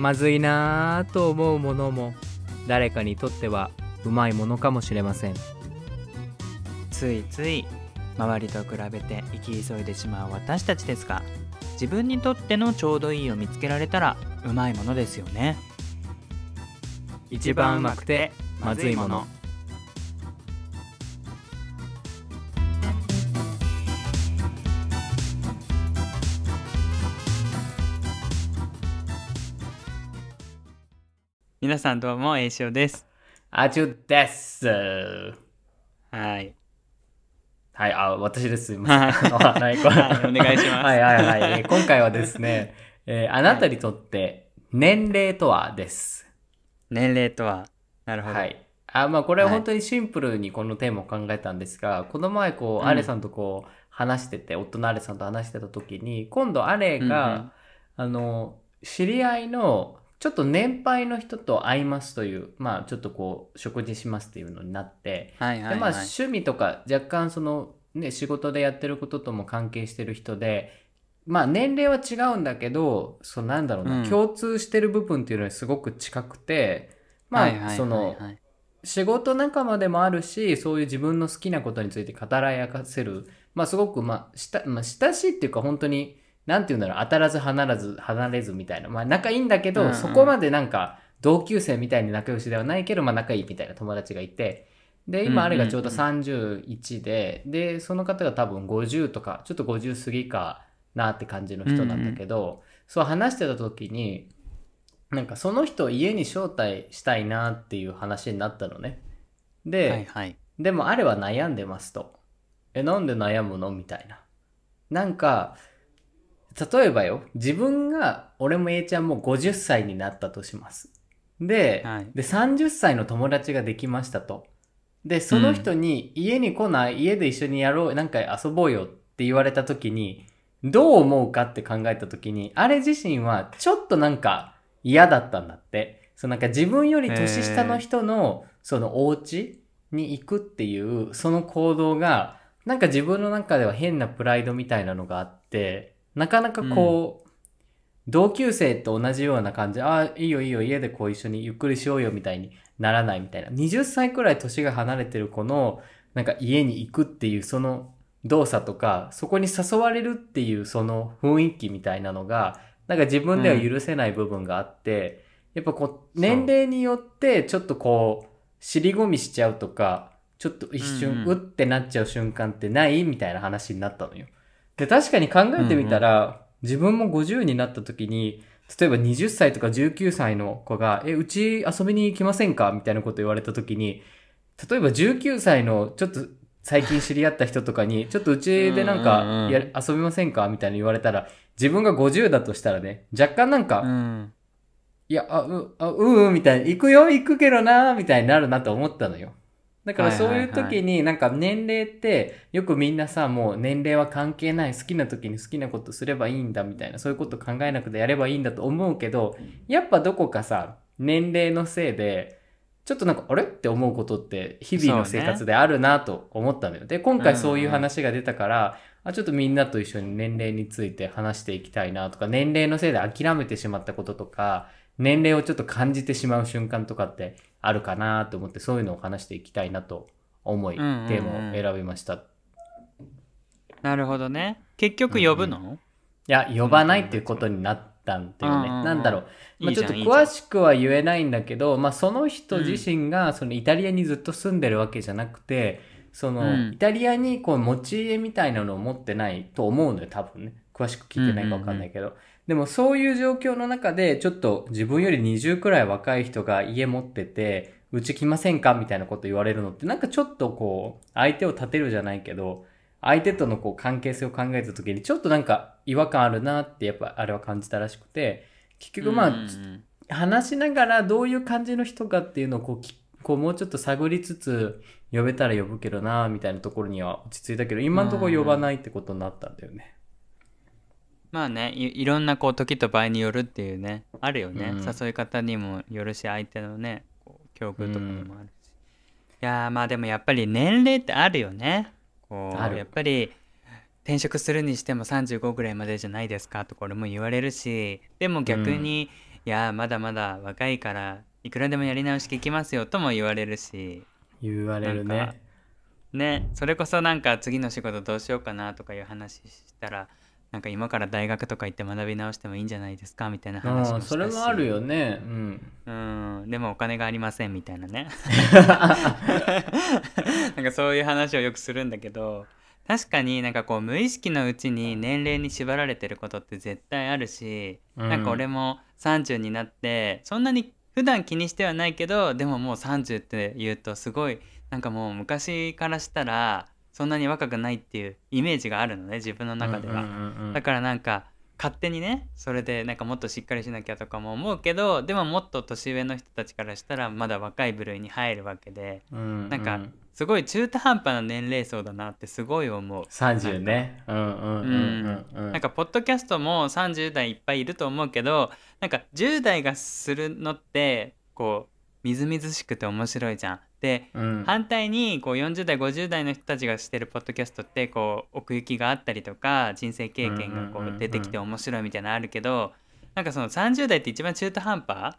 まずいなぁと思うものも誰かにとってはうまいものかもしれません。ついつい周りと比べて生き急いでしまう私たちですが自分にとってのちょうどいいを見つけられたらうまいものですよね。一番うまくてまずいもの皆さんどうも栄翔です。あちゅです。はい。はい、あ、私です。すいません。あはい、お願いします。はいはいはい。えー今回はですね、えーあなたにとって年齢とはです。年齢とは？なるほど、はい。あ、まあこれははい。本当にシンプルにこのテーマを考えたんですが、この前こう、うん。アレさんとこう、話してて、夫のアレさんと話してた時に、今度アレが、うんうん。あの、知り合いの、ちょっと年配の人と会いますという、まあちょっとこう、食事しますっていうのになって、はいはいはい。でまあ趣味とか若干そのね仕事でやってることとも関係してる人でまあ年齢は違うんだけどそうなんだろうな、うん。共通してる部分っていうのはすごく近くてまあ、はいはいはいはい。その仕事仲間でもあるしそういう自分の好きなことについて語らい明かせる。まあすごくまあした、まあ、親しいっていうか本当になんていうんだろう当たらず離らず離れずみたいな。まあ仲いいんだけど、うんうん。そこまでなんか同級生みたいに仲良しではないけどまあ仲いいみたいな友達がいて。で今あれがちょうど31で、でその方が多分50とかちょっと50過ぎかなって感じの人なんだけど、そう話してた時になんかその人を家に招待したいなっていう話になったのね。で、はいはい。でもあれは悩んでますと。え、なんで悩むの？みたいな。なんか、例えばよ、自分が、俺も A ちゃんも50歳になったとします。で、はいで、30歳の友達ができましたと。で、その人に、家に来ない、家で一緒にやろう、なんか遊ぼうよって言われた時に、どう思うかって考えた時に、あれ自身はちょっとなんか嫌だったんだって。そうなんか自分より年下の人の、そのお家に行くっていう、その行動が、なんか自分の中では変なプライドみたいなのがあって、なかなかこう、同級生と同じような感じで、ああ、いいよいいよ、家でこう一緒にゆっくりしようよみたいにならないみたいな。20歳くらい年が離れてる子の、なんか家に行くっていうその動作とか、そこに誘われるっていうその雰囲気みたいなのが、なんか自分では許せない部分があって、やっぱこう、年齢によってちょっとこう、尻込みしちゃうとか、ちょっと一瞬、うんううんってなっちゃう瞬間ってないみたいな話になったのよ。で、確かに考えてみたら、自分も50になった時に、例えば20歳とか19歳の子が、え、うち遊びに行きませんか？みたいなこと言われた時に、例えば19歳のちょっと最近知り合った人とかに、ちょっとうちでなんうんうんかうん。や遊びませんか？みたいに言われたら、自分が50だとしたらね、若干なんか、うん。いや、あ、う、あ、うん、うん、みたいな、行くよ、行くけどな、みたいになるなと思ったのよ。だからそういう時に、なんか年齢って、よくみんなさ、もう年齢は関係ない、好きな時に好きなことすればいいんだ、みたいな、そういうこと考えなくてやればいいんだと思うけど、やっぱどこかさ、年齢のせいで、ちょっとなんか、あれって思うことって、日々の生活であるなと思ったのよ。で、今回そういう話が出たから、あ、ちょっとみんなと一緒に年齢について話していきたいなとか、年齢のせいで諦めてしまったこととか、年齢をちょっと感じてしまう瞬間とかってあるかなと思って、そういうのを話していきたいなと思い、うんうんうんテーマを選びました。いなるほどね結局呼ぶの、や、呼ばないっていうことになったんだよね。うんうんうんなんだろう。まあ、いいちょっと詳しくは言えないんだけど、まあ、その人自身がそのイタリアにずっと住んでるわけじゃなくて、その、うんイタリアにこう持ち家みたいなのを持ってないと思うのよ、多分ね。詳しく聞いてないかわかんないけど。でもそういう状況の中で、ちょっと自分より20くらい若い人が家持ってて、うち来ませんかみたいなこと言われるのって、なんかちょっとこう、相手を立てるじゃないけど、相手とのこう関係性を考えた時に、ちょっとなんか違和感あるなって、やっぱあれは感じたらしくて、結局まあ、話しながらどういう感じの人かっていうのをこうこうもうちょっと探りつつ呼べたら呼ぶけどなみたいなところには落ち着いたけど今のとこ呼ばないってことになったんだよね。まあねいいろんなこう時と場合によるっていうねあるよね、うん。誘い方にもよるし相手のねこう境遇とかにもあるし、いやーまあでもやっぱり年齢ってあるよね。こうある。やっぱり転職するにしても35ぐらいまでじゃないですかとか俺も言われるしでも逆にいやーまだまだ若いからいくらでもやり直し聞きますよとも言われるし。言われるなんかね。ねそれこそなんか次の仕事どうしようかなとかいう話したらなんか今から大学とか行って学び直してもいいんじゃないですかみたいな話うん、もそれもあるよね。うん。うんでもお金がありませんみたいなね なんかそういう話をよくするんだけど確かになんかこう無意識のうちに年齢に縛られてることって絶対あるし、うんなんか俺も30になってそんなに普段気にしてはないけどでももう30って言うとすごいなんかもう昔からしたらそんなに若くないっていうイメージがあるのね自分の中では。うんうんうんだからなんか勝手にねそれでなんかもっとしっかりしなきゃとかも思うけどでももっと年上の人たちからしたらまだ若い部類に入るわけでうんなんかすごい中途半端な年齢層だなってすごい思う。30ね。うんうんうんうんうん。なんかポッドキャストも30代いっぱいいると思うけどなんか10代がするのってこうみずみずしくて面白いじゃん。でうん、反対にこう40代50代の人たちがしてるポッドキャストってこう奥行きがあったりとか人生経験がこうんうんうんうん。う出てきて面白いみたいなのあるけどなんかその30代って一番中途半端？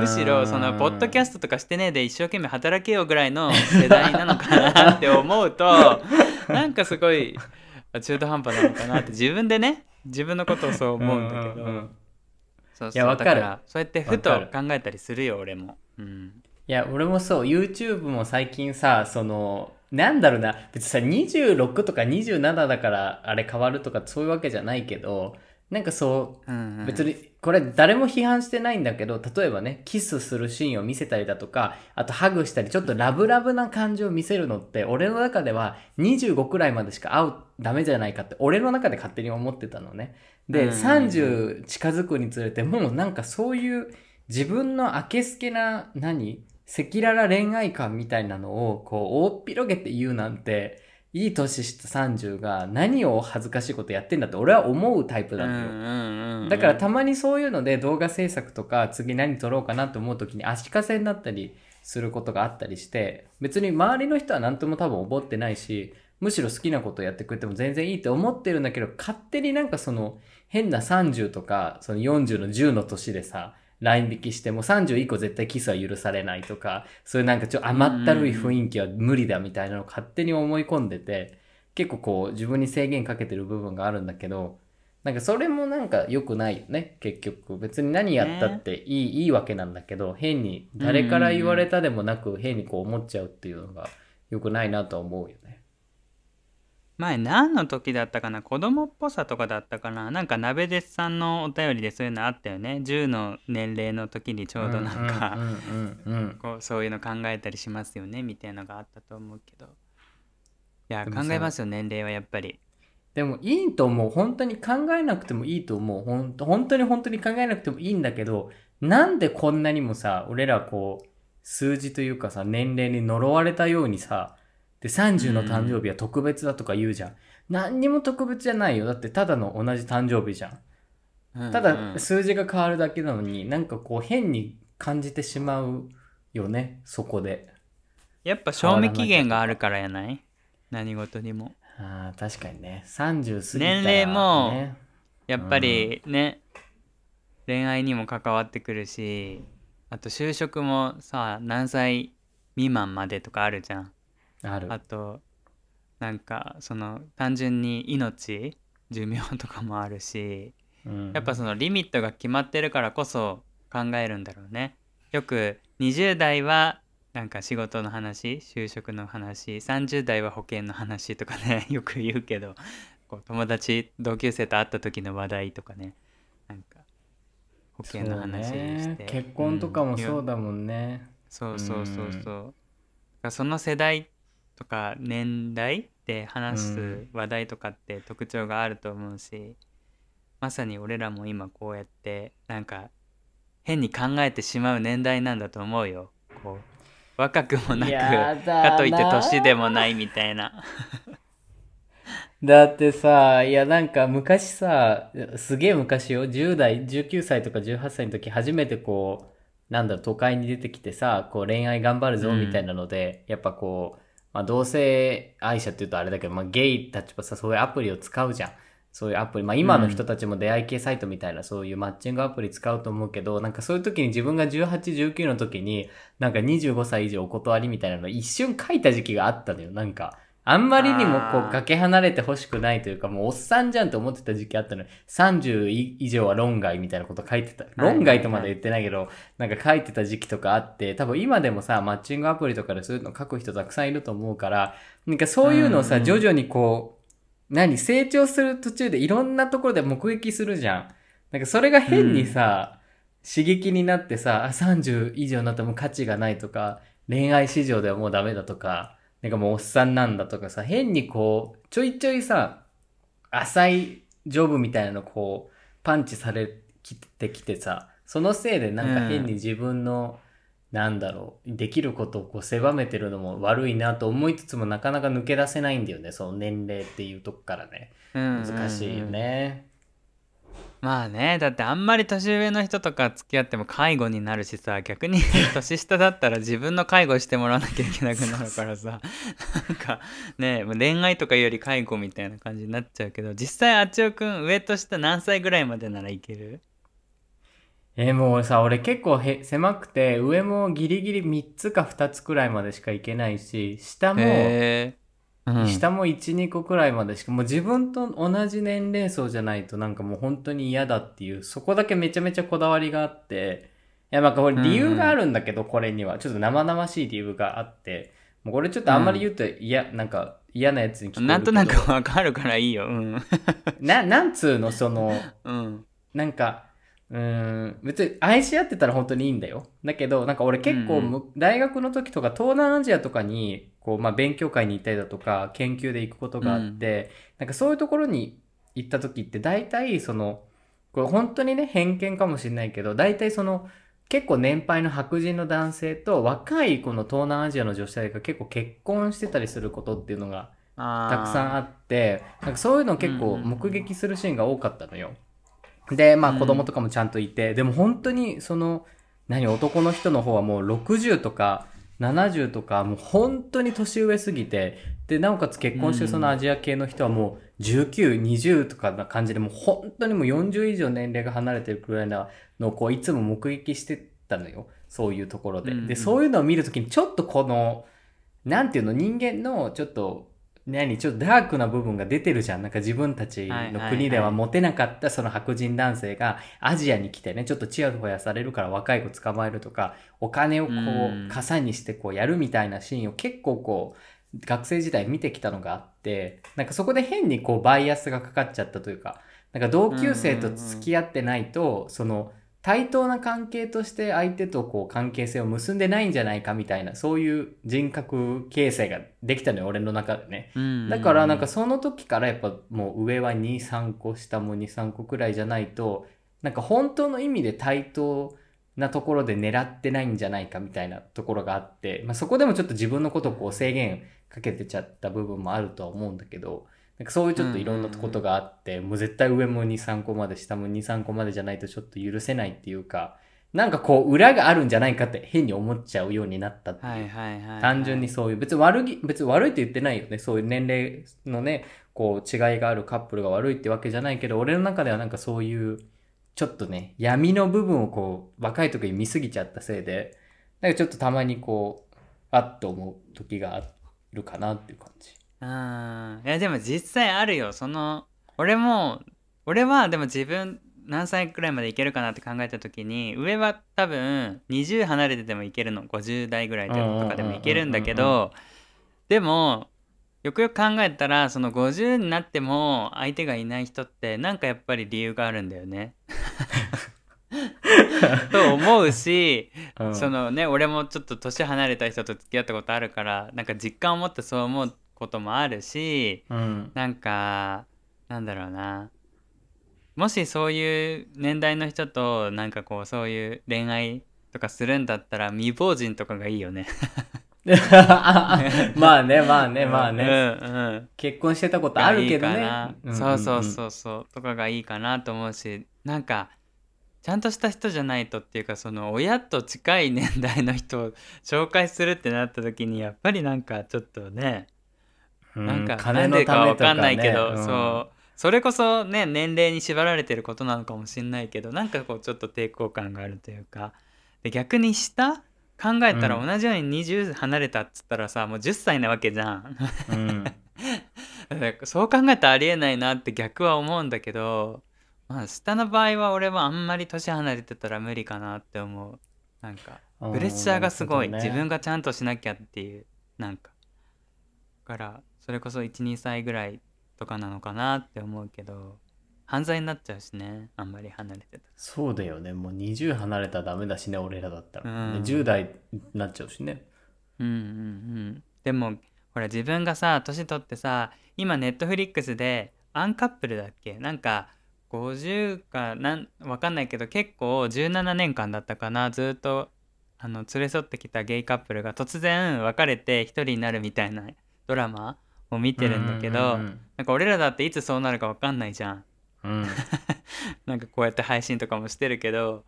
むしろそのポッドキャスストとかしてねえで一生懸命働けよぐらいの世代なのかなって思うと なんかすごい中途半端なのかなって自分でね自分のことをそう思うんだけど、そうそういやわかる。そうやってふと考えたりするよ俺も。うん。いや、俺もそう、YouTube も最近さ、その、なんだろうな、別にさ、26とか27だからあれ変わるとかそういうわけじゃないけど、なんかそう、うんうん。別に、これ誰も批判してないんだけど、例えばね、キスするシーンを見せたりだとか、あとハグしたり、ちょっとラブラブな感じを見せるのって、俺の中では25くらいまでしか会う、ダメじゃないかって、俺の中で勝手に思ってたのね。で、うんうんうん30近づくにつれて、もうなんかそういう自分のあけすけな、何？赤裸々恋愛観みたいなのを、こう、大っ広げて言うなんて、いい年した30が何を恥ずかしいことやってんだって俺は思うタイプなのよ。うんうんうんうんだからたまにそういうので動画制作とか次何撮ろうかなと思う時に足かせになったりすることがあったりして別に周りの人は何とも多分思ってないしむしろ好きなことをやってくれても全然いいって思ってるんだけど勝手になんかその変な30とかその40の10の年でさ LINE 引きしても30以降絶対キスは許されないとかそういうなんかちょっと甘ったるい雰囲気は無理だみたいなのを勝手に思い込んでて結構こう自分に制限かけてる部分があるんだけどなんかそれもなんか良くないよね結局。別に何やったっていい,、いいわけなんだけど変に誰から言われたでもなく変にこう思っちゃうっていうのが良くないなとは思うよね前何の時だったかな？子供っぽさとかだったかな？なんか鍋でさんのお便りでそういうのあったよね。10の年齢の時にちょうどなんか、そういうの考えたりしますよねみたいなのがあったと思うけど。いや考えますよ年齢はやっぱり。でもいいと思う。本当に考えなくてもいいと思う。ほんと本当に本当に考えなくてもいいんだけどなんでこんなにもさ俺らこう数字というかさ年齢に呪われたようにさで30の誕生日は特別だとか言うじゃん、何にも特別じゃないよ。だってただの同じ誕生日じゃん。たうんだ数字が変わるだけなのになんかこう変に感じてしまうよね。そこで。やっぱ賞味期限があるからやない？何事にも。あー確かにね。30過ぎたら、ね、年齢もやっぱりね、恋愛にも関わってくるしあと就職もさ何歳未満までとかあるじゃんある。あとなんかその単純に命寿命とかもあるしうん。やっぱそのリミットが決まってるからこそ考えるんだろうね。よく20代はなんか仕事の話就職の話30代は保険の話とかね よく言うけどこう友達同級生と会った時の話題とかねなんか保険の話して、結婚とかもんそうだもんね、そうそうそうそう。だからその世代とか年代で話す話題とかって特徴があると思うし、まさに俺らも今こうやってなんか変に考えてしまう年代なんだと思うよ。こう若くもなくかといって年でもないみたいな。だってさいやなんか昔さすげえ昔よ10代19歳とか18歳の時初めてこうなんだろう都会に出てきてさこう恋愛頑張るぞうんみたいなので、やっぱこう、まあ、同性愛者って言うとあれだけど、まあ、ゲイたちはさそういうアプリを使うじゃんそういうアプリ、まあ今の人たちも出会い系サイトみたいなそういうマッチングアプリ使うと思うけど、なんかそういう時に自分が18、19の時に、なんか25歳以上お断りみたいなの一瞬書いた時期があったのよ。なんか、あんまりにもこう、かけ離れて欲しくないというか、もうおっさんじゃんって思ってた時期あったのよ。30以上は論外みたいなこと書いてた。論外とまで言ってないけど、なんか書いてた時期とかあって、多分今でもさ、マッチングアプリとかでそういうの書く人たくさんいると思うから、なんかそういうのをさ、徐々にこう、何、成長する途中でいろんなところで目撃するじゃん。なんかそれが変にさ、刺激になってさ、あ30以上になってもう価値がないとか、恋愛市場ではもうダメだとか、なんかもうおっさんなんだとかさ、変にこう、ちょいちょいさ、浅いジョブみたいなのこう、パンチされてきてさ、そのせいでなんか変に自分の、なんだろう、できることをこう狭めてるのも悪いなと思いつつもなかなか抜け出せないんだよね、その年齢っていうとこからね。うん難しいよね。まあねだってあんまり年上の人とか付き合っても介護になるしさ逆に 年下だったら自分の介護してもらわなきゃいけなくなるからさ。なんかね恋愛とかより介護みたいな感じになっちゃうけど実際あっちおくん上と下何歳ぐらいまでならいける？えーもうさ、俺結構へ狭くて、上もギリギリ3つか2つくらいまでしか行けないし、下も、うん、下も1、2個くらいまでしか、もう自分と同じ年齢層じゃないとなんかもう本当に嫌だっていう、そこだけめちゃめちゃこだわりがあって、いや、まあこれ理由があるんだけど、これには。ちょっと生々しい理由があって、もうこれちょっとあんまり言うと嫌、なんか嫌なやつに聞こ。なんとなくわかるからいいよ。うん。な、なんつうの、その、うん。なんか、うーん、別に愛し合ってたら本当にいいんだよ。だけど、なんか俺結構む、大学の時とか東南アジアとかに、こう、まあ勉強会に行ったりだとか、研究で行くことがあって、なんかそういうところに行った時って大体その、これ本当にね、偏見かもしれないけど、大体その、結構年配の白人の男性と若いこの東南アジアの女子大が結構結婚してたりすることっていうのがたくさんああって、なんかそういうの結構うんうんうん目撃するシーンが多かったのよ。で、まあうん子供とかもちゃんといて、でも本当にその、何、男の人の方はもう60とか70とか、もう本当に年上すぎて、で、なおかつ結婚してるそのアジア系の人はもう19、20とかな感じで、もう本当にもう40以上年齢が離れてるくらいなのをこういつも目撃してたのよ。そういうところで。うんうんで、そういうのを見るときにちょっとこの、なんていうの、人間のちょっと、何、ちょっとダークな部分が出てるじゃん。なんか自分たちの国ではモテなかったその白人男性がアジアに来てね、ちょっとチヤホヤされるから若い子捕まえるとか、お金をこうんう、加算にしてこうやるみたいなシーンを結構こう、学生時代見てきたのがあって、なんかそこで変にこうバイアスがかかっちゃったというか、なんか同級生と付き合ってないと、その対等な関係として相手とこう関係性を結んでないんじゃないかみたいな、そういう人格形成ができたのよ、俺の中でね。うんだからなんかその時からやっぱもう上は2、3個、下も2、3個くらいじゃないと、なんか本当の意味で対等なところで狙ってないんじゃないかみたいなところがあって、まあそこでもちょっと自分のことをこう制限かけてちゃった部分もあるとは思うんだけど、なんかそういうちょっといろんなことがあって、もう絶対上も2、3個まで、下も2、3個までじゃないとちょっと許せないっていうか、なんかこう裏があるんじゃないかって変に思っちゃうようになったっていう。はいはいはいはい単純にそういう、別に悪い、別に悪いって言ってないよね。そういう年齢のね、こう違いがあるカップルが悪いってわけじゃないけど、俺の中ではなんかそういう、ちょっとね、闇の部分をこう、若い時に見すぎちゃったせいで、なんかちょっとたまにこう、あっと思う時があるかなっていう感じ。うん。いやでも実際あるよ。その俺も俺はでも自分何歳くらいまでいけるかなって考えた時に上は多分20離れててもいけるの。50代ぐらいでとかでもいけるんだけどでもよくよく考えたらその50になっても相手がいない人ってなんかやっぱり理由があるんだよね。と思うしうん。そのね俺もちょっと年離れた人と付き合ったことあるからなんか実感を持ってそう思うこともあるしうん。なんかなんだろうなもしそういう年代の人となんかこうそういう恋愛とかするんだったら未亡人とかがいいよね。まあね、まあね、まあね。うんうん結婚してたことあるけどねがいいかな。んんんそうそうそうそうとかがいいかなと思うしなんかちゃんとした人じゃないとっていうかその親と近い年代の人を紹介するってなった時にやっぱりなんかちょっとね、うんなん。か金なんでかわのためとかんないけど、うん。そう。それこそね年齢に縛られてることなのかもしんないけどなんかこうちょっと抵抗感があるというか。で逆に下？考えたらうん。同じように20離れたっつったらさもう10歳なわけじゃん。うん。そう考えたらありえないなって逆は思うんだけど、まあ、下の場合は俺はあんまり年離れてたら無理かなって思う。なんかプレッシャーがすごい、ね。自分がちゃんとしなきゃっていうなんか。だからそれこそ12歳ぐらいとかなのかなって思うけど犯罪になっちゃうしねあんまり離れてたらそうだよね。もう20離れたらダメだしね、俺らだったら。うんね10代になっちゃうしね。うんうんうんでもほら自分がさ年取ってさ今ネットフリックスでアンカップルだっけ？なんか50かなんわかんないけど結構17年間だったかなずっとあの連れ添ってきたゲイカップルが突然別れて一人になるみたいなドラマを見てるんだけど、うんなんか俺らだっていつそうなるかわかんないじゃん。うんうん。なんかこうやって配信とかもしてるけど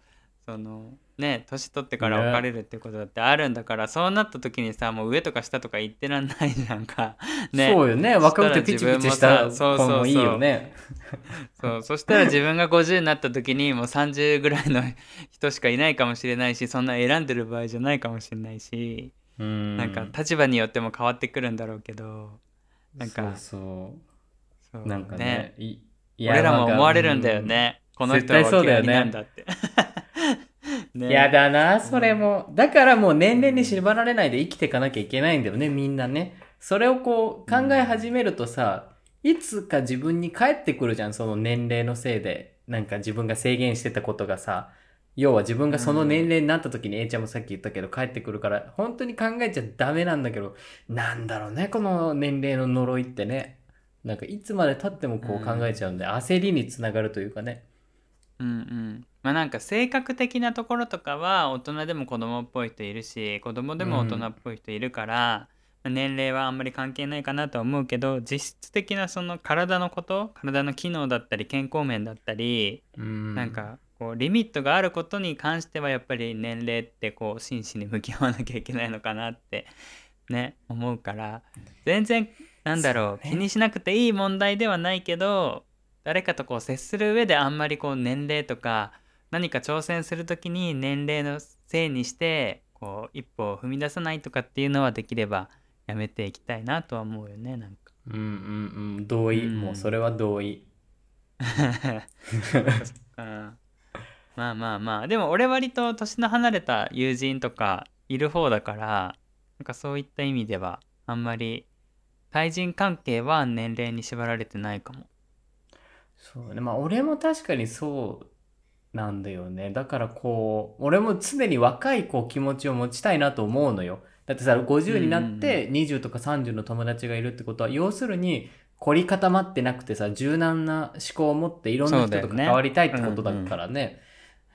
そのね年取ってから別れるってことだってあるんだから、そうなった時にさもう上とか下とか言ってらんないじゃんか。ね、そうよね。若くてピチピチした子もいいよね。そうそしたら自分が50になった時にもう30ぐらいの人しかいないかもしれないしそんな選んでる場合じゃないかもしれないし、うん。なんか立場によっても変わってくるんだろうけどなんかそうそそうう。なんかね。いい俺らも思われるんだようんね、この人はそうだよねなんだって。ねやだな、それも。だからもう年齢に縛られないで生きていかなきゃいけないんだよね、みんなね。それをこう考え始めるとさ、いつか自分に返ってくるじゃん、その年齢のせいで。なんか自分が制限してたことがさ、要は自分がその年齢になった時に、A ちゃんもさっき言ったけど帰ってくるから、本当に考えちゃダメなんだけど、なんだろうね、この年齢の呪いってね。なんかいつまで経ってもこう考えちゃうんで、焦りにつながるというかね。うんうんまあなんか性格的なところとかは大人でも子供っぽい人いるし子供でも大人っぽい人いるから、まあ年齢はあんまり関係ないかなとは思うけど実質的なその体のこと体の機能だったり健康面だったり、うん。なんかこうリミットがあることに関してはやっぱり年齢ってこう真摯に向き合わなきゃいけないのかなって ね思うから全然なんだろうね。気にしなくていい問題ではないけど誰かとこう接する上であんまりこう年齢とか何か挑戦する時に年齢のせいにしてこう一歩を踏み出さないとかっていうのはできればやめていきたいなとは思うよねなんか。うんうんうん、同意、うん。もうそれは同意。うんまあまあまあでも俺割と年の離れた友人とかいる方だからなんかそういった意味ではあんまり対人関係は年齢に縛られてないかも。そうね。まあ俺も確かにそうなんだよね。だからこう、俺も常に若いこう気持ちを持ちたいなと思うのよ。だってさ、50になって20とか30の友達がいるってことは、要するに凝り固まってなくてさ、柔軟な思考を持っていろんな人と関わりたいってことだからね。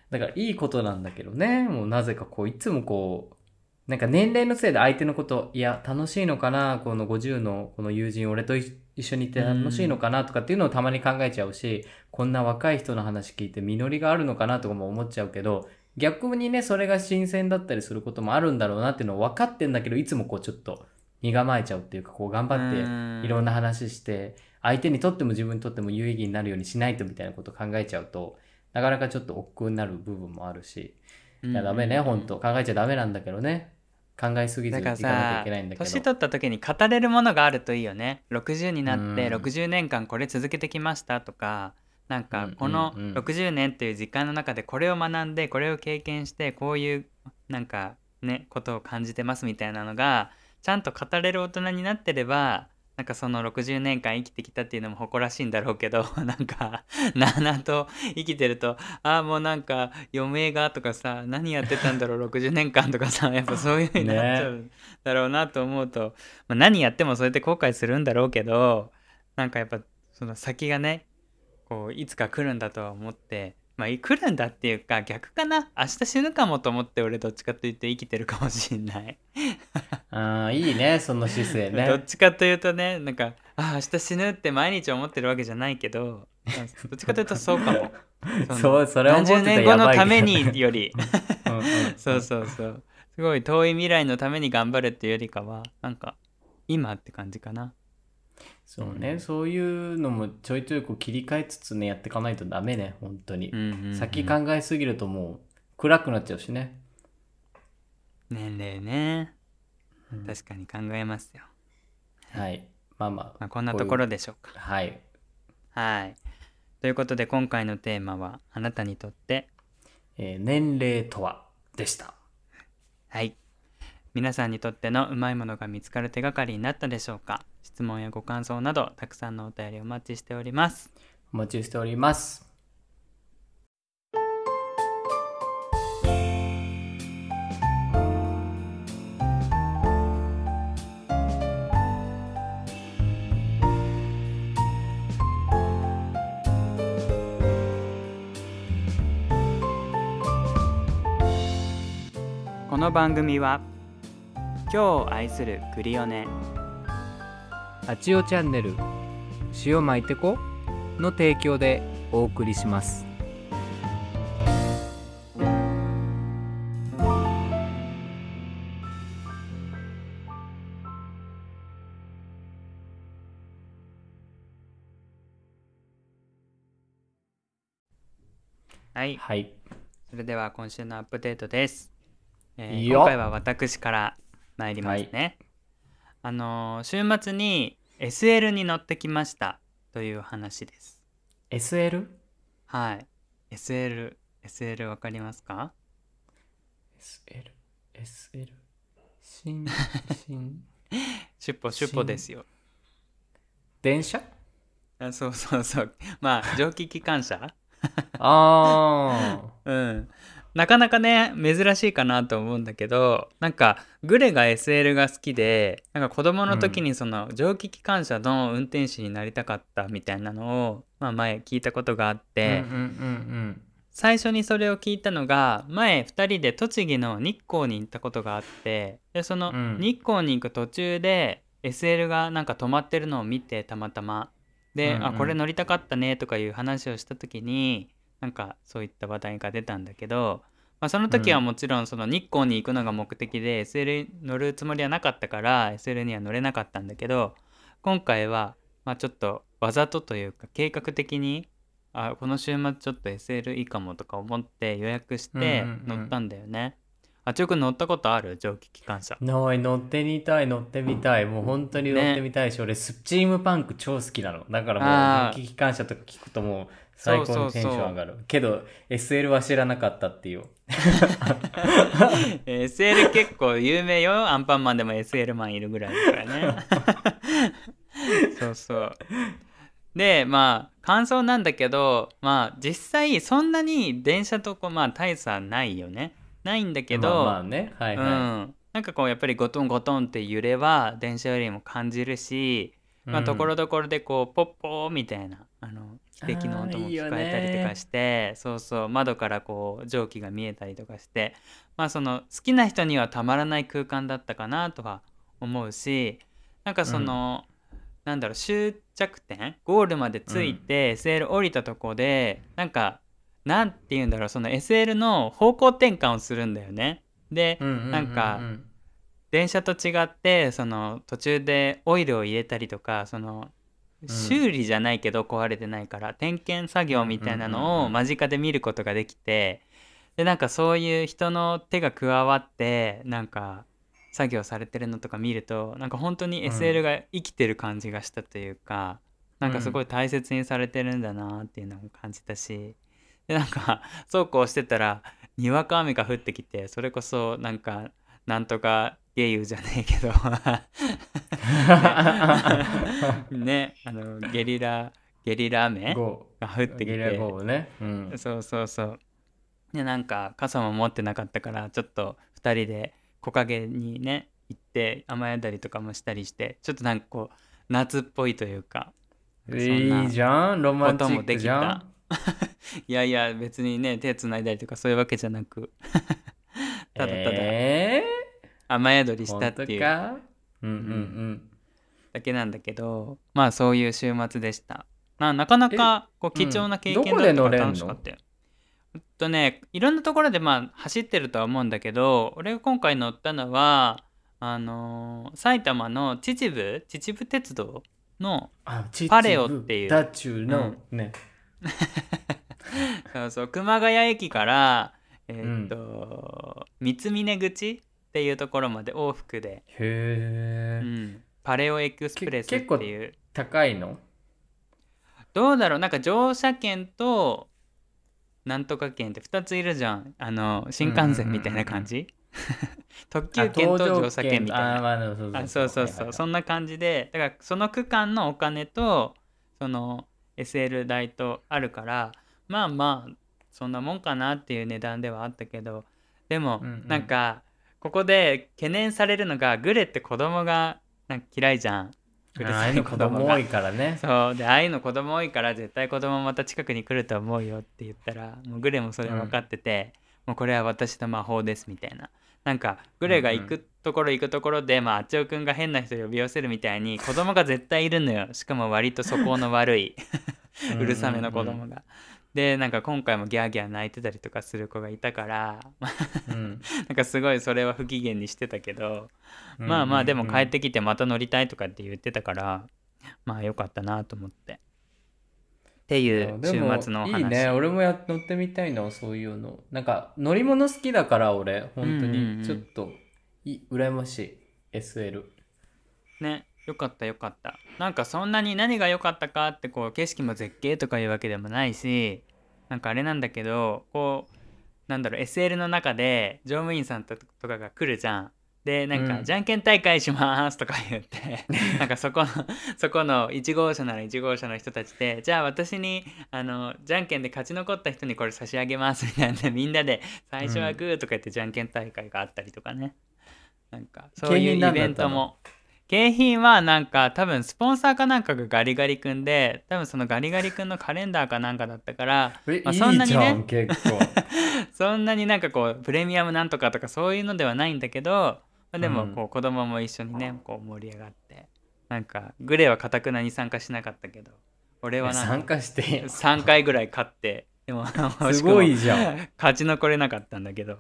だからいいことなんだけどね。もうなぜかこう、いつもこう、なんか年齢のせいで相手のこと、いや、楽しいのかなこの50のこの友人、俺と一一緒にいて楽しいのかなとかっていうのをたまに考えちゃうし、こんな若い人の話聞いて実りがあるのかなとかも思っちゃうけど、逆にね、それが新鮮だったりすることもあるんだろうなっていうのを分かってんだけど、いつもこうちょっと身構えちゃうっていうか、こう頑張っていろんな話して、相手にとっても自分にとっても有意義になるようにしないとみたいなことを考えちゃうと、なかなかちょっと億劫になる部分もあるし、いやダメね、本当。考えちゃダメなんだけどね。考えすぎずいかなきゃいけないんだけど。年取った時に語れるものがあるといいよね。60になってうん。60年間これ続けてきましたとかなんかうんこのうん。うん60年っていう時間の中でこれを学んでこれを経験してこういうなんかねことを感じてますみたいなのがちゃんと語れる大人になってればなんかその60年間生きてきたっていうのも誇らしいんだろうけど なんかなあなあと生きてるとああもうなんか余命がとかさ何やってたんだろう 60年間とかさ やっぱそういう風になっちゃうだろうなと思うと、まあ、何やってもそうやって後悔するんだろうけどなんかやっぱその先がねこういつか来るんだとは思ってまあ来るんだっていうか逆かな。明日死ぬかもと思って俺どっちかというと生きてるかもしんない。ああ、いいね、その姿勢 どっね。ちかというとねなんかあ明日死ぬって毎日思ってるわけじすないけどまあどっちかというとそうかも。の そう、それを思ってたやばいけどのためにより。うんうん。そうそうそう。すごい遠い未来のために頑張るっていうよりかはなんか今って感じかなそうね、うんそういうのもちょいちょいこう切り替えつつね、やっていかないとダメね、本当に。うんうんうん先考えすぎるともう暗くなっちゃうしね。年齢ねうん確かに考えますよ、はい。まあまあ。まあ、こんなところでしょうかはい。はいということで今回のテーマはあなたにとってえー年齢とはでした。はい皆さんにとってのうまいものが見つかる手がかりになったでしょうか質問やご感想などたくさんのお便りお待ちしておりますお待ちしております。この番組は今日を愛するクリオネあちおチャンネル塩巻いてこの提供でお送りします。はいはい。それでは今週のアップデートです、えーいいよ今回は私から参りますね、あのー週末に SL に乗ってきましたという話です。SL? はい。SL SL わかりますか？SL。SL。新、新、シュポシュポですよ。電車？あそうそうそう。まあ 蒸気機関車？あうんなかなかね珍しいかなと思うんだけどなんかグレが SL が好きでなんか子供の時にその蒸気機関車の運転手になりたかったみたいなのを、まあ、前聞いたことがあっあ。て、最初にそれを聞いたのが前2人で栃木の日光に行ったことがあってでそのうん。日光に行く途中で SL がなんか止まってるのを見てたまたま。で、うんうん。あこれ乗りたかったねとかいう話をした時になんかそういった話題が出たんだけど、まあ、その時はもちろんその日光に行くのが目的で SL 乗るつもりはなかったから SL には乗れなかったんだけど今回はまあちょっとわざとというか計画的にあこの週末ちょっと SL いいかもとか思って予約してうんうんうん。乗ったんだよね。あちおくん乗ったことある？蒸気機関車。ない乗ってみたい乗ってみたい。もう本当に乗ってみたいし、俺スチームパンク超好きなの。だからもう電気機関車とか聞くともう最高にテンション上がる。けど SL は知らなかったっていう。えー SL 結構有名よ。アンパンマンでも SL マンいるぐらいだからね。そうそう。でまあ感想なんだけどまあ実際そんなに電車とこうまあ大差ないよね。ないんだけど、まあまあね。はいはい、うん、なんかこうやっぱりゴトンゴトンって揺れは電車よりも感じるし、まあ、ところどころでこうポッポーみたいなあの汽笛の音も聞こえたりとかしてそうそう窓からこう蒸気が見えたりとかしてまあその好きな人にはたまらない空間だったかなとは思うしなんかその、なんだろう終着点ゴールまで着いて SL 降りたとこで、なんかなんて言うんだろうその SL の方向転換をするんだよね。で、うんうんうんうんなんか電車と違ってその途中でオイルを入れたりとかそのん修理じゃないけど壊れてないから、点検作業みたいなうんうんうんのをうん。間近で見ることができてでなんかそういう人の手が加わってなんか作業されてるのとか見るとなんか本当にうん。SL が生きてる感じがしたというか、なんかすごい大切にされてるんだなっていうのも感じたしでなんかそうこうしてたらにわか雨が降ってきてそれこそなんかなんとかゲイユじゃねえけど。ね。あのゲリラゲリラ雨ゴが降ってきて。ね、うん、そうそうそう。でなんか傘も持ってなかったからちょっと2人で木陰にね行って雨宿りとかもしたりしてちょっとなんかこう夏っぽいというか。いいじゃん。ロマンチックじゃん。た。いやいや別にね手つないだりとかそういうわけじゃなく。ただただ。え雨宿りー、したっていう。本当か？うんうんだけなんだけどまあそういう週末でした。ななかなかこう貴重な経験だったからどこで乗れんの？楽しかったよ。えっとねいろんなところでまあ走ってるとは思うんだけど俺が今回乗ったのはあのー埼玉の秩父？秩父鉄道のあ、秩父。パレオっていう。ダチュの、ね。そうそう。熊谷駅からえーっと、三峰口っていうところまで往復で、へえ、うん、パレオエクスプレスってけ結構いう高いの？どうだろう？なんか乗車券となんとか券って2ついるじゃん。あの新幹線みたいな感じ？特急券と乗車券みたいな。あ、まあ、そうあそうそうそう。そんな感じで。だからその区間のお金とその SL 代とあるからまあまあそんなもんかなっていう値段ではあったけど。でもなんかここで懸念されるのがグレって子供がなんか嫌いじゃん。うるああさい子供が。多いからね。そう。でああいうの子供多いから絶対子供また近くに来ると思うよって言ったらもうグレもそれ分かってて、もうこれは私の魔法ですみたいな。なんかグレが行くところ行くところで、まああっちおくんが変な人呼び寄せるみたいに子供が絶対いるのよ。しかも割と素行の悪い。う るさめの子供が。でなんか今回もギャーギャー泣いてたりとかする子がいたからうん。なんかすごいそれは不機嫌にしてたけど、まあまあでも帰ってきてまた乗りたいとかって言ってたからまあよかったなと思って。っていう週末のお話。いいね。俺もや乗ってみたいなそういうの。なんか乗り物好きだから俺本当うんうんうん。にちょっとい羨ましい。SL ねよかったよかった。なんかそんなに何が良かったかってこう景色も絶景とかいうわけでもないしなんかあれなんだけどこうなんだろう SL の中で乗務員さんととかが来るじゃん。でなんか、うん。じゃんけん大会しますとか言って なんかそこのそこの1号車なら1号車の人たちでじゃあ私にあのじゃんけんで勝ち残った人にこれ差し上げますみたいなみんなで最初はグーとか言ってじゃんけん大会があったりとかね、なんかそういうイベントも景品はなんか多分スポンサーかなんかがガリガリ君で多分そのガリガリ君のカレンダーかなんかだったから、え、まあいそんないにね そんなになんかこうプレミアムなんとかとかそういうのではないんだけど、まあでもうん。こう子供も一緒にねこう盛り上がってなんかグレはかたくなに参加しなかったけど俺はなん参か加して。よ3回ぐらい勝ってでも すごいじゃん。勝ち残れなかったんだけど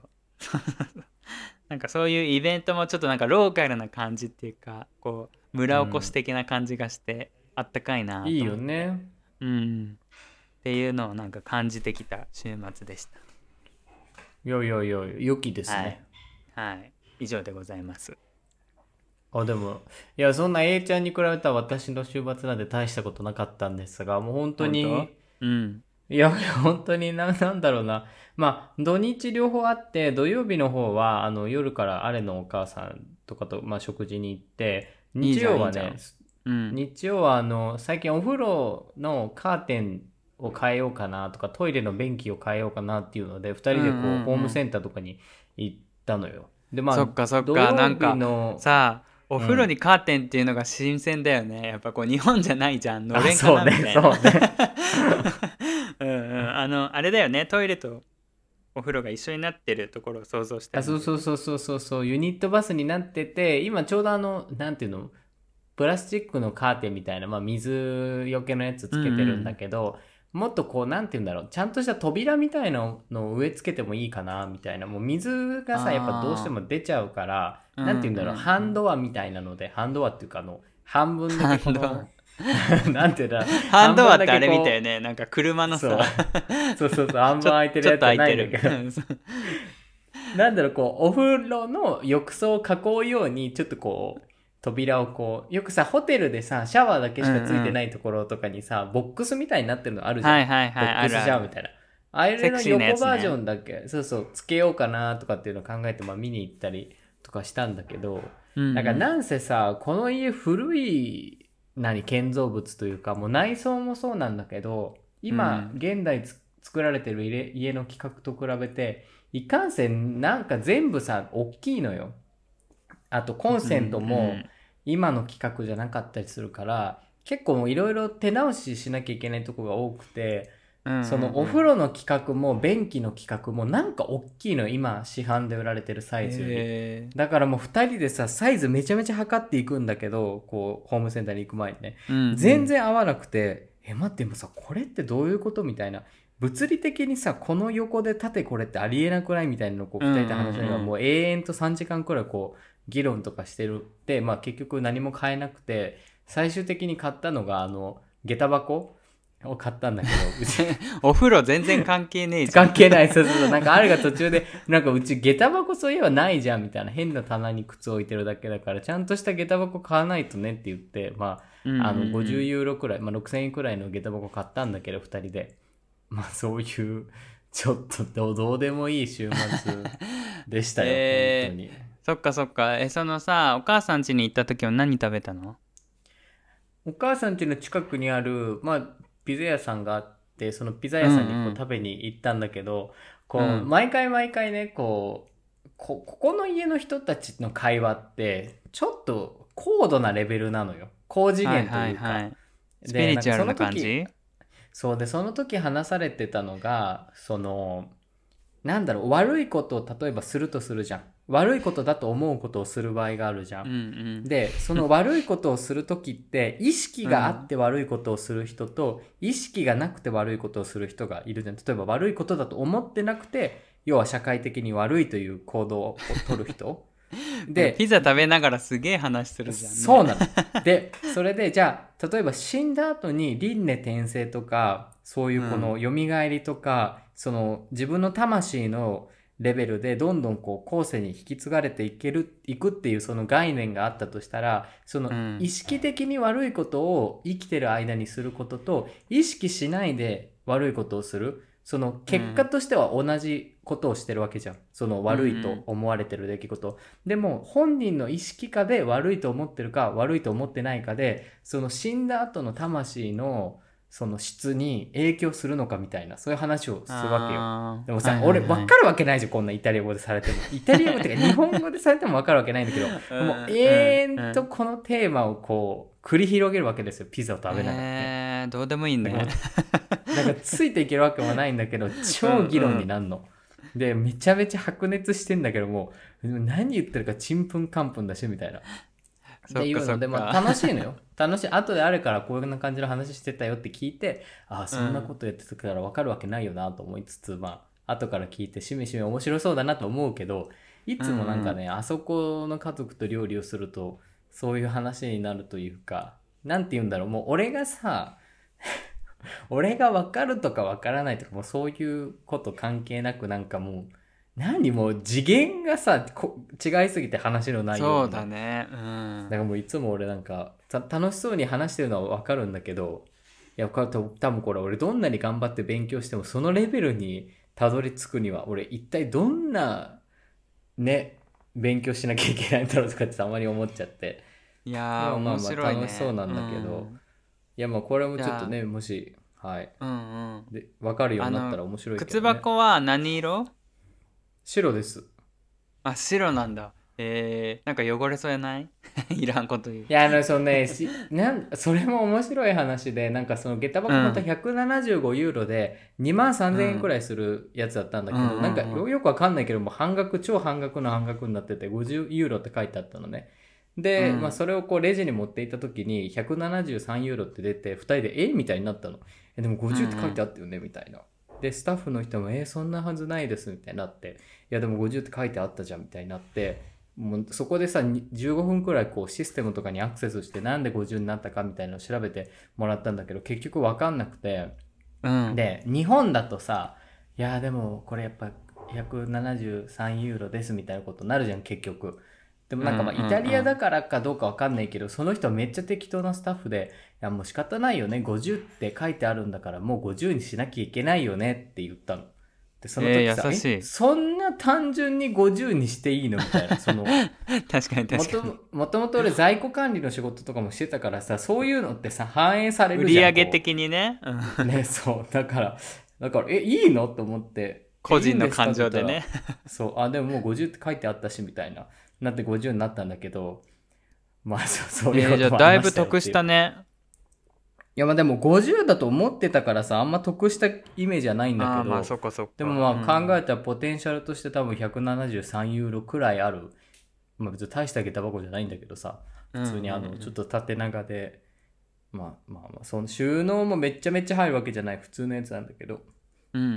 なんかそういうイベントもちょっとなんかローカルな感じっていうかこう村おこし的な感じがして、あったかいなと思って。いいよね。うん。っていうのをなんか感じてきた週末でした。いやいやいや良きですね、はい。以上でございます。あでもいやそんな A ちゃんに比べたら私の週末なんて大したことなかったんですがもう本当に本うんいや、本当にな、なんだろうな。まあ、土日両方あって、土曜日の方は、あの、夜からアレのお母さんとかと、まあ、食事に行って、日曜はねん、うん。日曜は、あの、最近お風呂のカーテンを変えようかなとか、トイレの便器を変えようかなっていうので、二人でこう、うんうんうん。ホームセンターとかに行ったのよ。で、まあ、そっかそっか。なんかのさあお風呂にカーテンっていうのが新鮮だよね、やっぱこう日本じゃないじゃん。のれんかあそうねなみたいな。そうねうんうんあのあれだよね。トイレとお風呂が一緒になってるところを想像してあそうそうそうそうそうそう。ユニットバスになってて今ちょうどあのなんていうの？プラスチックのカーテンみたいな、まあ、水よけのやつつけてるんだけど、もっとこうなんていうんだろう。ちゃんとした扉みたいなのを植え付けてもいいかなみたいな。もう水がさやっぱどうしても出ちゃうからうんなんていうんだろう、うんハンドアみたいなのでハンドアっていうかあの半分だけの なんていうんだハンドアってあれみたいね。なんか車のそう。さそうそうそう。半分空いてるやつないんだけど。なんだろう、こう、お風呂の浴槽を囲うように、ちょっとこう、扉をこう、よくさ、ホテルでさ、シャワーだけしかついてないところとかにさ、ボックスみたいになってるのあるじゃん。はいはいはいボックスシャワーみたいな。あれセの横バージョンだけ、そうそう、つけようかなとかっていうのを考えて、まあ見に行ったりとかしたんだけど、うん。なんかなんせさ、この家古い、何、建造物というか、もう内装もそうなんだけど、今、うん現代つ作られてる家家の規格と比べて、いかんせんなんか全部さ、大きいのよ。あとコンセントうもん今の規格じゃなかったりするから、結構いろいろ手直ししなきゃいけないとこが多くて、うんそのお風呂の規格も便器の規格もなんか大きいのよ今市販で売られてるサイズより。へだからもう2人でさサイズめちゃめちゃ測っていくんだけどこうホームセンターに行く前にね。ーうん。全然合わなくて、え待ってもさこれってどういうことみたいな。物理的にさこの横で縦これってありえなくないみたいなのをこう2人で話しながうんうん。うんらもう永遠と3時間くらいこう議論とかしてるでまあ結局何も変えなくて最終的に買ったのが、あの、下駄箱を買ったんだけど、うち お風呂全然関係ねえじゃん関係ない。そうそうそう。なんかあるが途中で、なんかうち下駄箱そういえばないじゃんみたいな。変な棚に靴置いてるだけだから、ちゃんとした下駄箱買わないとねって言って、まあ、あの、50ユーロくらい、まあ6000円くらいの下駄箱買ったんだけど、二人で。まあそういう、ちょっとどうどうでもいい週末でしたよ、えー本当に。そっかそっかえそのさお母さん家に行った時は何食べたの？お母さん家の近くにある、まあ、ピザ屋さんがあって、そのピザ屋さんにこうん食べに行ったんだけど、こう、うん毎回毎回ね、こう、こ、ここの家の人たちの会話って、ちょっと高度なレベルなのよ。高次元というか。はいはいはいでスピリチュアルな感んかその時じそうで、その時話されてたのが、その、なんだろう、悪いことを例えばするとするじゃん。悪いことだと思うことをする場合があるじゃうんうんで、その悪いことをするときって、意識があって悪いことをする人と、意識がなくて悪いことをする人がいるじゃん。例えば悪いことだと思ってなくて、要は社会的に悪いという行動を取る人。で、ピザ食べながらすげえ話するじゃん、ね、そうなの。で、それで、じゃあ、例えば死んだ後に輪廻転生とか、そういうこの蘇りとか、その自分の魂のレベルでどんどんこう後世に引き継がれていける、いくっていうその概念があったとしたら、そのうん意識的に悪いことを生きてる間にすることと、意識しないで悪いことをする、その結果としては同じことをしてるわけじゃん。その悪いと思われてる出来事。でも本人の意識下で悪いと思ってるか悪いと思ってないかでその死んだ後の魂のその質に影響するのかみたいなそういう話をするわけよ。でもさ、はいはいはい俺分かるわけないじゃんこんなイタリア語でされても。イタリア語っていうか日本語でされても分かるわけないんだけどうんもう永遠とこのテーマをこう繰り広げるわけですよピザを食べながらね。えー、どうでもいいねだからなんかついていけるわけもないんだけど超議論になるの。でめちゃめちゃ白熱してんだけどもう何言ってるかちんぷんかんぷんだしみたいな。そっていうので、まあ楽しいのよ。楽しい。後であるからこういう感じの話してたよって聞いて、ああ、そんなことやってたから分かるわけないよなと思いつつ、まあ、後から聞いてしめしめ面白そうだなと思うけど、いつもなんかね、あそこの家族と料理をすると、そういう話になるというか、なんて言うんだろう、もう俺がさ、俺が分かるとか分からないとか、もうそういうこと関係なくなんかもう、何もう次元がさ、こ違いすぎて話の内容そうがだね。うん。だからもういつも俺なんかた楽しそうに話してるのは分かるんだけどいや多多分これ俺どんなに頑張って勉強してもそのレベルにたどり着くには俺一体どんなね勉強しなきゃいけないんだろうとかってたまに思っちゃって。いやーまあまあまあ面白いね。楽しそうなんだけど。いやまあこれもちょっとねもしはい。うんうん。うんで分かるようになったら面白いけど、ね、靴箱は何色？白です。あ白なんだ。えー、なんか汚れそうやない？いらんこと言う。いや、あの、そのね、しなんそれも面白い話で、なんかその下駄箱また175ユーロで2万3000円くらいするやつだったんだけど、うんなんかよよくわかんないけども、半額、超半額の半額になってて、50ユーロって書いてあったのね。で、うん。まあそれをこうレジに持っていった時に173ユーロって出て、2人で、えみたいになったの。え、でも50って書いてあったよね、みたいな。で、スタッフの人も、えそんなはずないです、みたいになって、いや、でも50って書いてあったじゃん、みたいになって、もうそこでさに15分くらいこうシステムとかにアクセスしてなんで50になったかみたいなのを調べてもらったんだけど結局分かんなくてうん。で日本だとさいやでもこれやっぱ173ユーロですみたいなことになるじゃん結局でもなんかまあイタリアだからかどうか分かんないけどその人はめっちゃ適当なスタッフでいやもう仕方ないよね50って書いてあるんだからもう50にしなきゃいけないよねって言ったのでその時さ、えー優しい。えそんな単純に50にしていいのみたいな その。確かにも確かに。ともともと俺在庫管理の仕事とかもしてたからさそういうのってさ反映され売るじゃん上的にね、ね そう。だからだからえいいのと思って。個人の感情でね。そう。あでももう50って書いてあったしみたいな。なって50になったんだけど。まあそう そういうことだいぶりましたよ得したねいやまあでも50だと思ってたからさあんま得したイメージはないんだけど。まあそっかそっか。でもまあ考ええたらポテンシャルとして多分173ユーロくらいある。まあ別に大した下駄箱じゃないんだけどさ普通にあのちょっと縦長で。まあまあまあその収納もめっちゃめっちゃ入るわけじゃない普通のやつなんだけど。っうんうんう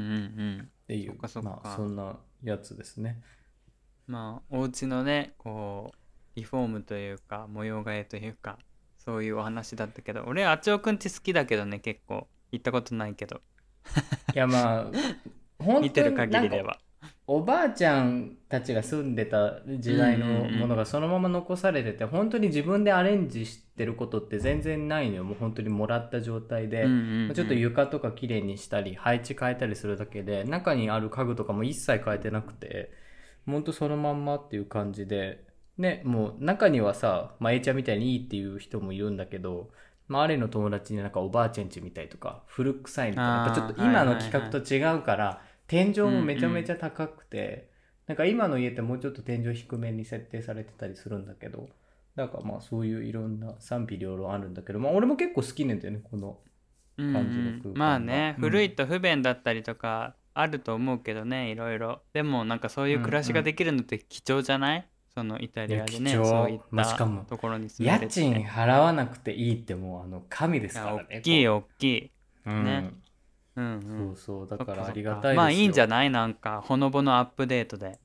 ん。ていうまあそんなやつですね。まあお家のねこうリフォームというか模様替えというかそういうお話だったけど。俺あちおくんち好きだけどね結構。行ったことないけど。いやまあ 本見てる限りでは。おばあちゃんたちが住んでた時代のものがそのまま残されてて本当に自分でアレンジしてることって全然ないのよ。もう本当にもらった状態で、うんうんうんちょっと床とか綺麗にしたり配置変えたりするだけで中にある家具とかも一切変えてなくて本当そのまんまっていう感じでねもう中にはさ、まあ、A ちゃんみたいにいいっていう人もいるんだけど、まあ、あれの友達になんかおばあちゃんちみたいとか古臭いみたいなやっぱちょっと今の企画と違うから、天井もめちゃめちゃ高くて、なんか今の家ってもうちょっと天井低めに設定されてたりするんだけどなんかまあそういういろんな賛否両論あるんだけど、まあ、俺も結構好きなんだよねこのうん感じの空間が。まあね、うん。古いと不便だったりとかあると思うけどねいろいろ。でもなんかそういう暮らしができるのって貴重じゃない、そのイタリアでねそういっまあしたかもところに住める家賃払わなくていいってもうあの神ですからね大きい大きい。うん。ね。うんうん。そうそうだからありがたいですよ。まあいいんじゃない？なんかほのぼのアップデートで。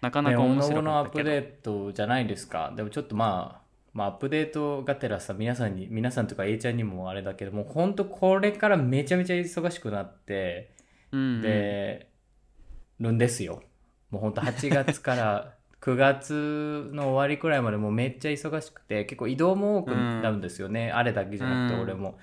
なかなか面白おのアップデートじゃないですか。でもちょっとまあまあアップデートがてらさ皆さんに皆さんとか A ちゃんにもあれだけどもほんとこれからめちゃめちゃ忙しくなってうんうん。でるんですよ。もうほんと8月から9月の終わりくらいまでもうめっちゃ忙しくて結構移動も多くなるんですよね、あれだけじゃなくてうん。俺も、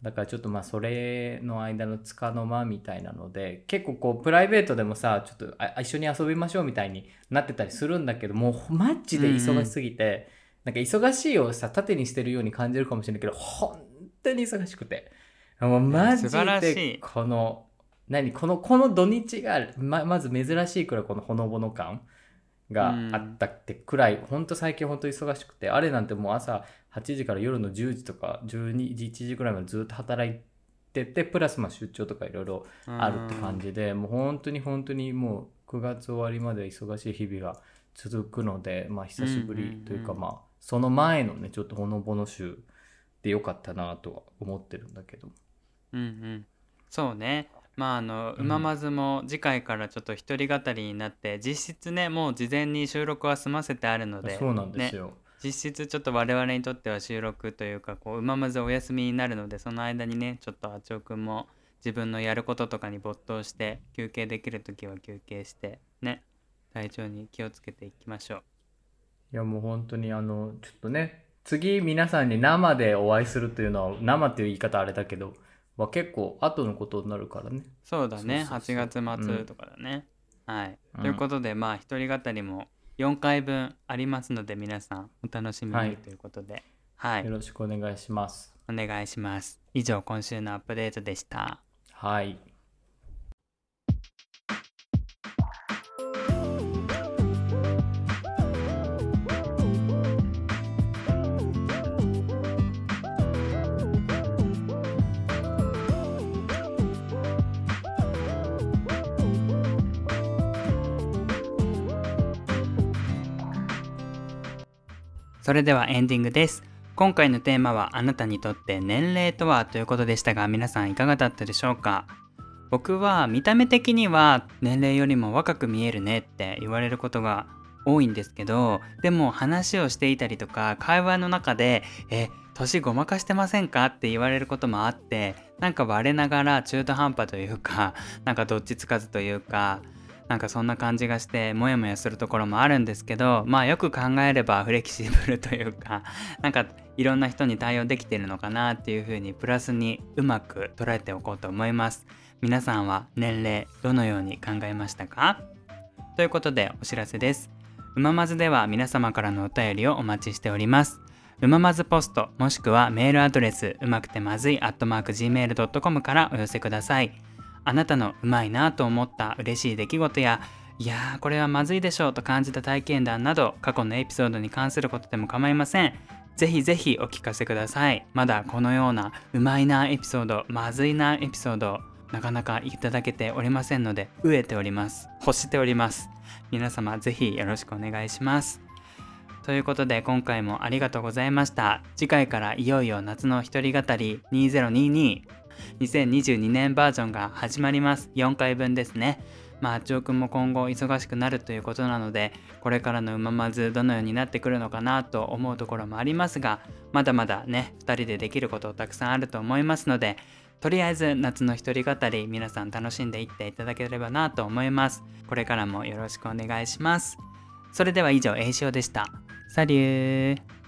だからちょっとまあそれの間のつかの間みたいなので結構こうプライベートでもさちょっとあ一緒に遊びましょうみたいになってたりするんだけどもうマジで忙しすぎて、なんか忙しいをさ縦にしてるように感じるかもしれないけど本当に忙しくて。もうマジでい。この何？このこの土日がままず珍しいくらいこのほのぼの感があったってくらい、ほんと最近ほんと忙しくてあれなんてもう朝8時から夜の10時とか12時1時くらいまでずっと働いててプラスまあ出張とかいろいろあるって感じで、もう本当に本当にもう9月終わりまで忙しい日々が続くので、まあ久しぶりというか、うんうんうん。まあその前のねちょっとほのぼの週でよかったなとは思ってるんだけどうんうん。そうねまああのうん。馬まずも次回からちょっと一人語りになって実質ねもう事前に収録は済ませてあるのでそうなんですね、よ、実質ちょっと我々にとっては収録というかこう馬まずお休みになるのでその間にねちょっとあちおくんも自分のやることとかに没頭して休憩できる時は休憩してね。体調に気をつけていきましょう。いやもう本当にあのちょっとね次皆さんに生でお会いするというのは生っていう言い方あれだけど、まあ、結構後のことになるからね。そうだね。そうそうそう。8月末とかだね、はい、うん。ということでまあ一人語りも4回分ありますので皆さんお楽しみはい。にということで。はい、よろしくお願いします。お願いします。以上今週のアップデートでした。はいそれではエンディングです今回のテーマはあなたにとって年齢とはということでしたが皆さんいかがだったでしょうか？僕は見た目的には年齢よりも若く見えるねって言われることが多いんですけどでも話をしていたりとか会話の中で「え年ごまかしてませんか?」って言われることもあってなんか我ながら中途半端というかなんかどっちつかずというかなんかそんな感じがしてモヤモヤするところもあるんですけどまあよく考えればフレキシブルというか なんかいろんな人に対応できてるのかなっていうふうにプラスにうまく捉えておこうと思います。皆さんは年齢どのように考えましたか？ということでお知らせです。うままずでは皆様からのお便りをお待ちしております。うままずポストもしくはメールアドレスうまくてまずい gmail.com からお寄せください。あなたのうまいなと思った嬉しい出来事やいやーこれはまずいでしょうと感じた体験談など過去のエピソードに関することでも構いません。ぜひぜひお聞かせください。まだこのようなうまいなエピソードまずいなエピソードなかなかいただけておりませんので飢えております。欲しております。皆様ぜひよろしくお願いします。ということで今回もありがとうございました。次回からいよいよ夏の一人語り2022 2022年バージョンが始まります4回分ですねまあ、あっちおくんも今後忙しくなるということなので、これからのうままずどのようになってくるのかなと思うところもありますが、まだまだね、2人でできることたくさんあると思いますので、とりあえず夏の一人語り皆さん楽しんでいっていただければなと思います。これからもよろしくお願いします。それでは以上、栄翔でした。サリュー